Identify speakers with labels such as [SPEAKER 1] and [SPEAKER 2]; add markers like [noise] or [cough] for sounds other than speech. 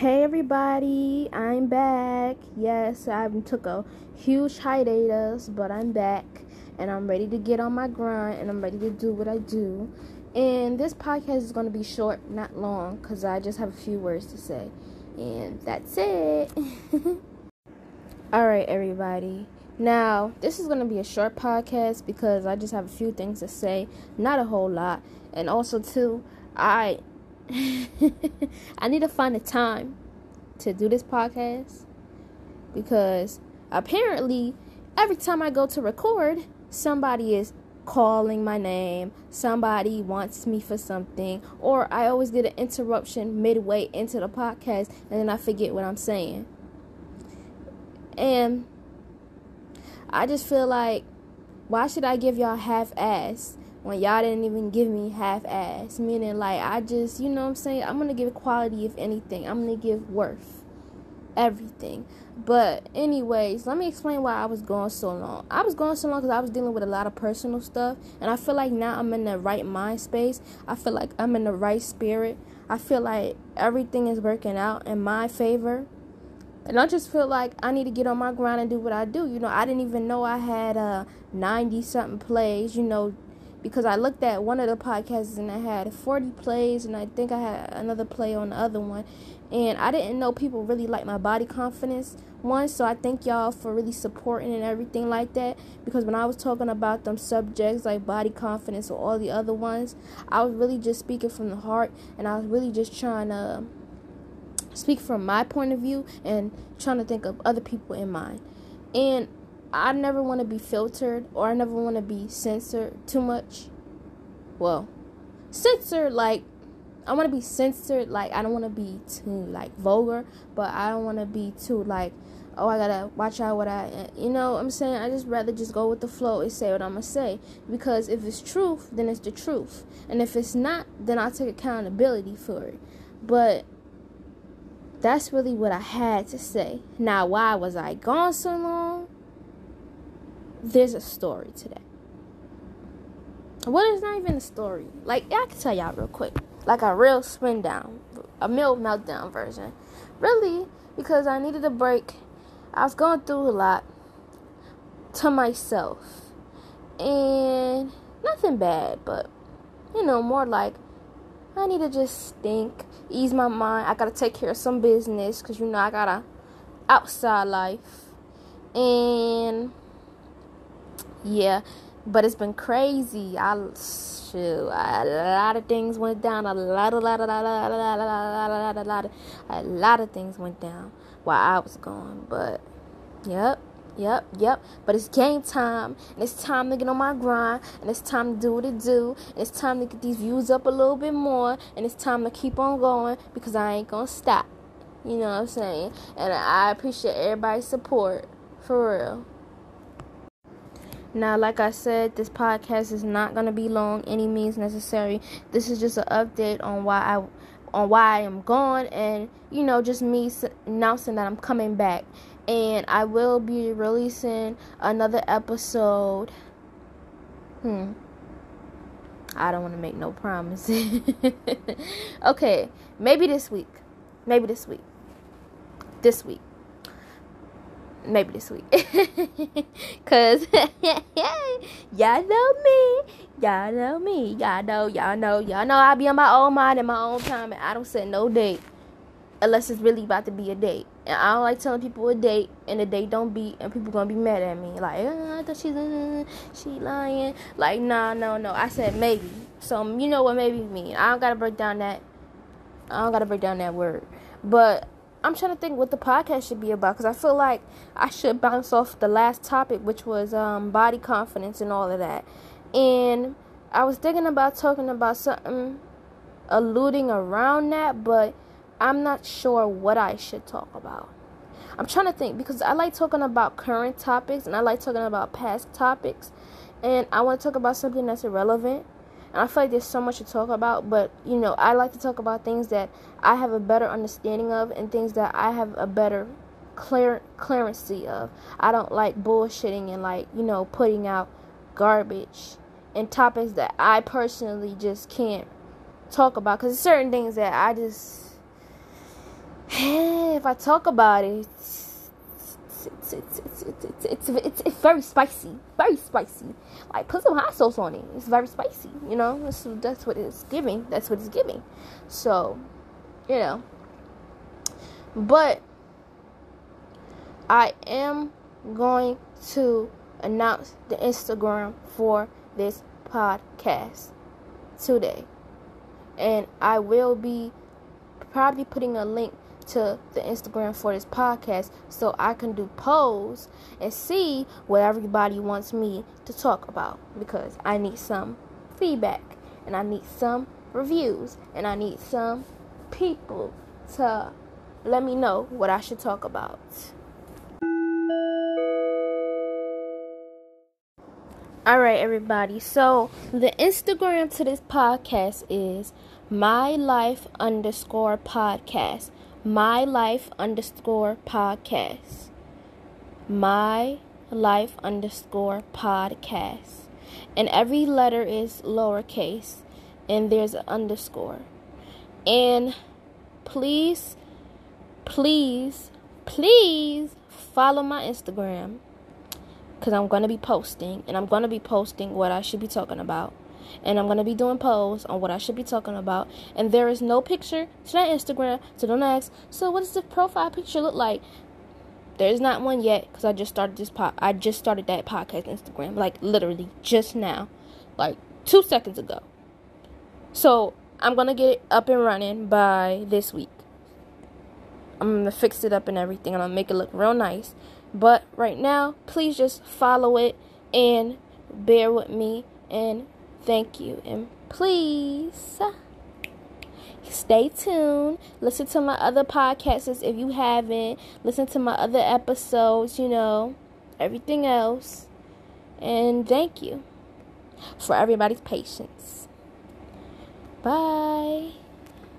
[SPEAKER 1] Hey everybody, I'm back. Yes, I took a huge hiatus, but I'm back and I'm ready to get on my grind and I'm ready to do what I do. And this podcast is going to be short, not long, because I just have a few words to say. And that's it. [laughs] All right, everybody. Now, this is going to be a short podcast because I just have a few things to say, not a whole lot. And also, too, I [laughs] I need to find a time to do this podcast because apparently every time I go to record, somebody is calling my name, somebody wants me for something, or I always get an interruption midway into the podcast and then I forget what I'm saying. And I just feel like why should I give y'all half ass when y'all didn't even give me half ass. Meaning, like, I just, you know what I'm saying? I'm gonna give quality, if anything. I'm gonna give worth. Everything. But, anyways, let me explain why I was going so long. I was going so long because I was dealing with a lot of personal stuff. And I feel like now I'm in the right mind space. I feel like I'm in the right spirit. I feel like everything is working out in my favor. And I just feel like I need to get on my grind and do what I do. You know, I didn't even know I had uh 90 something plays, you know, because I looked at one of the podcasts and I had 40 plays and I think I had another play on the other one. And I didn't know people really like my body confidence. One so I thank y'all for really supporting and everything like that. Because when I was talking about them subjects like body confidence or all the other ones I was really just speaking from the heart and I was really just trying to speak from my point of view and trying to think of other people in mind. And I never want to be filtered or I never want to be censored too much. Well, censored like I want to be censored like I don't want to be too like vulgar, but I don't want to be too like oh I gotta watch out what I you know I'm saying I just rather just go with the flow and say what I'm gonna say because if it's truth then it's the truth and if it's not then I'll take accountability for it. But that's really what I had to say. Now why was I gone so long? There's a story today. Well, it's not even a story. Like, I can tell y'all real quick. Like a real spin down, a meal meltdown version. Really, because I needed a break. I was going through a lot to myself. And nothing bad, but, you know, more like I need to just think, ease my mind. I gotta take care of some business because, you know, I got a outside life. And yeah, but it's been crazy. I shoot, a lot of things went down. A lot, a lot, a lot, a lot, a lot, a lot, a lot, a lot of things went down while I was gone. But yep. Yep, yep. But it's game time, and it's time to get on my grind, and it's time to do what it do, and it's time to get these views up a little bit more, and it's time to keep on going because I ain't gonna stop. You know what I'm saying? And I appreciate everybody's support for real. Now, like I said, this podcast is not gonna be long any means necessary. This is just an update on why I on why I am gone and you know just me announcing that I'm coming back. And I will be releasing another episode. Hmm. I don't want to make no promises. [laughs] Okay maybe this week. Maybe this week. This week maybe this week. [laughs] Cause [laughs] y'all know me. Y'all know me. Y'all know, y'all know, y'all know I be on my own mind and my own time and I don't set no date. Unless it's really about to be a date. And I don't like telling people a date and the date don't be and people gonna be mad at me. Like, oh, I thought she's uh, she lying. Like, nah, no, no. I said maybe. So you know what maybe mean. I don't gotta break down that I don't gotta break down that word. But I'm trying to think what the podcast should be about because I feel like I should bounce off the last topic, which was um, body confidence and all of that. And I was thinking about talking about something alluding around that, but I'm not sure what I should talk about. I'm trying to think because I like talking about current topics and I like talking about past topics, and I want to talk about something that's irrelevant and I feel like there's so much to talk about, but you know, I like to talk about things that I have a better understanding of and things that I have a better clear clearancy of. I don't like bullshitting and like, you know, putting out garbage and topics that I personally just can't talk about cuz certain things that I just [sighs] if I talk about it, it's it's it's it's it's, it's, it's, it's very spicy, very spicy. Like put some hot sauce on it. It's very spicy. You know, that's what it's giving. That's what it's giving. So, you know, but I am going to announce the Instagram for this podcast today. And I will be probably putting a link to the Instagram for this podcast so I can do polls and see what everybody wants me to talk about because I need some feedback and I need some reviews and I need some people to let me know what I should talk about. All right, everybody. So the Instagram to this podcast is my life underscore podcast. My life underscore podcast. My life underscore podcast. And every letter is lowercase, and there's an underscore. And please, please, please follow my Instagram because I'm going to be posting and I'm going to be posting what I should be talking about. And I'm to be doing polls on what I should be talking about. And there is no picture to that Instagram, so don't ask, so what does the profile picture look like? There's not one yet because I just started this pod. I just started that podcast Instagram, like literally just now, like two seconds ago. So I'm gonna get it up and running by this week. I'm gonna fix it up and everything. I'm gonna make it look real nice. But right now, please just follow it and bear with me and thank you. And please stay tuned. Listen to my other podcasts if you haven't. Listen to my other episodes, you know, everything else. And thank you for everybody's patience. Bye.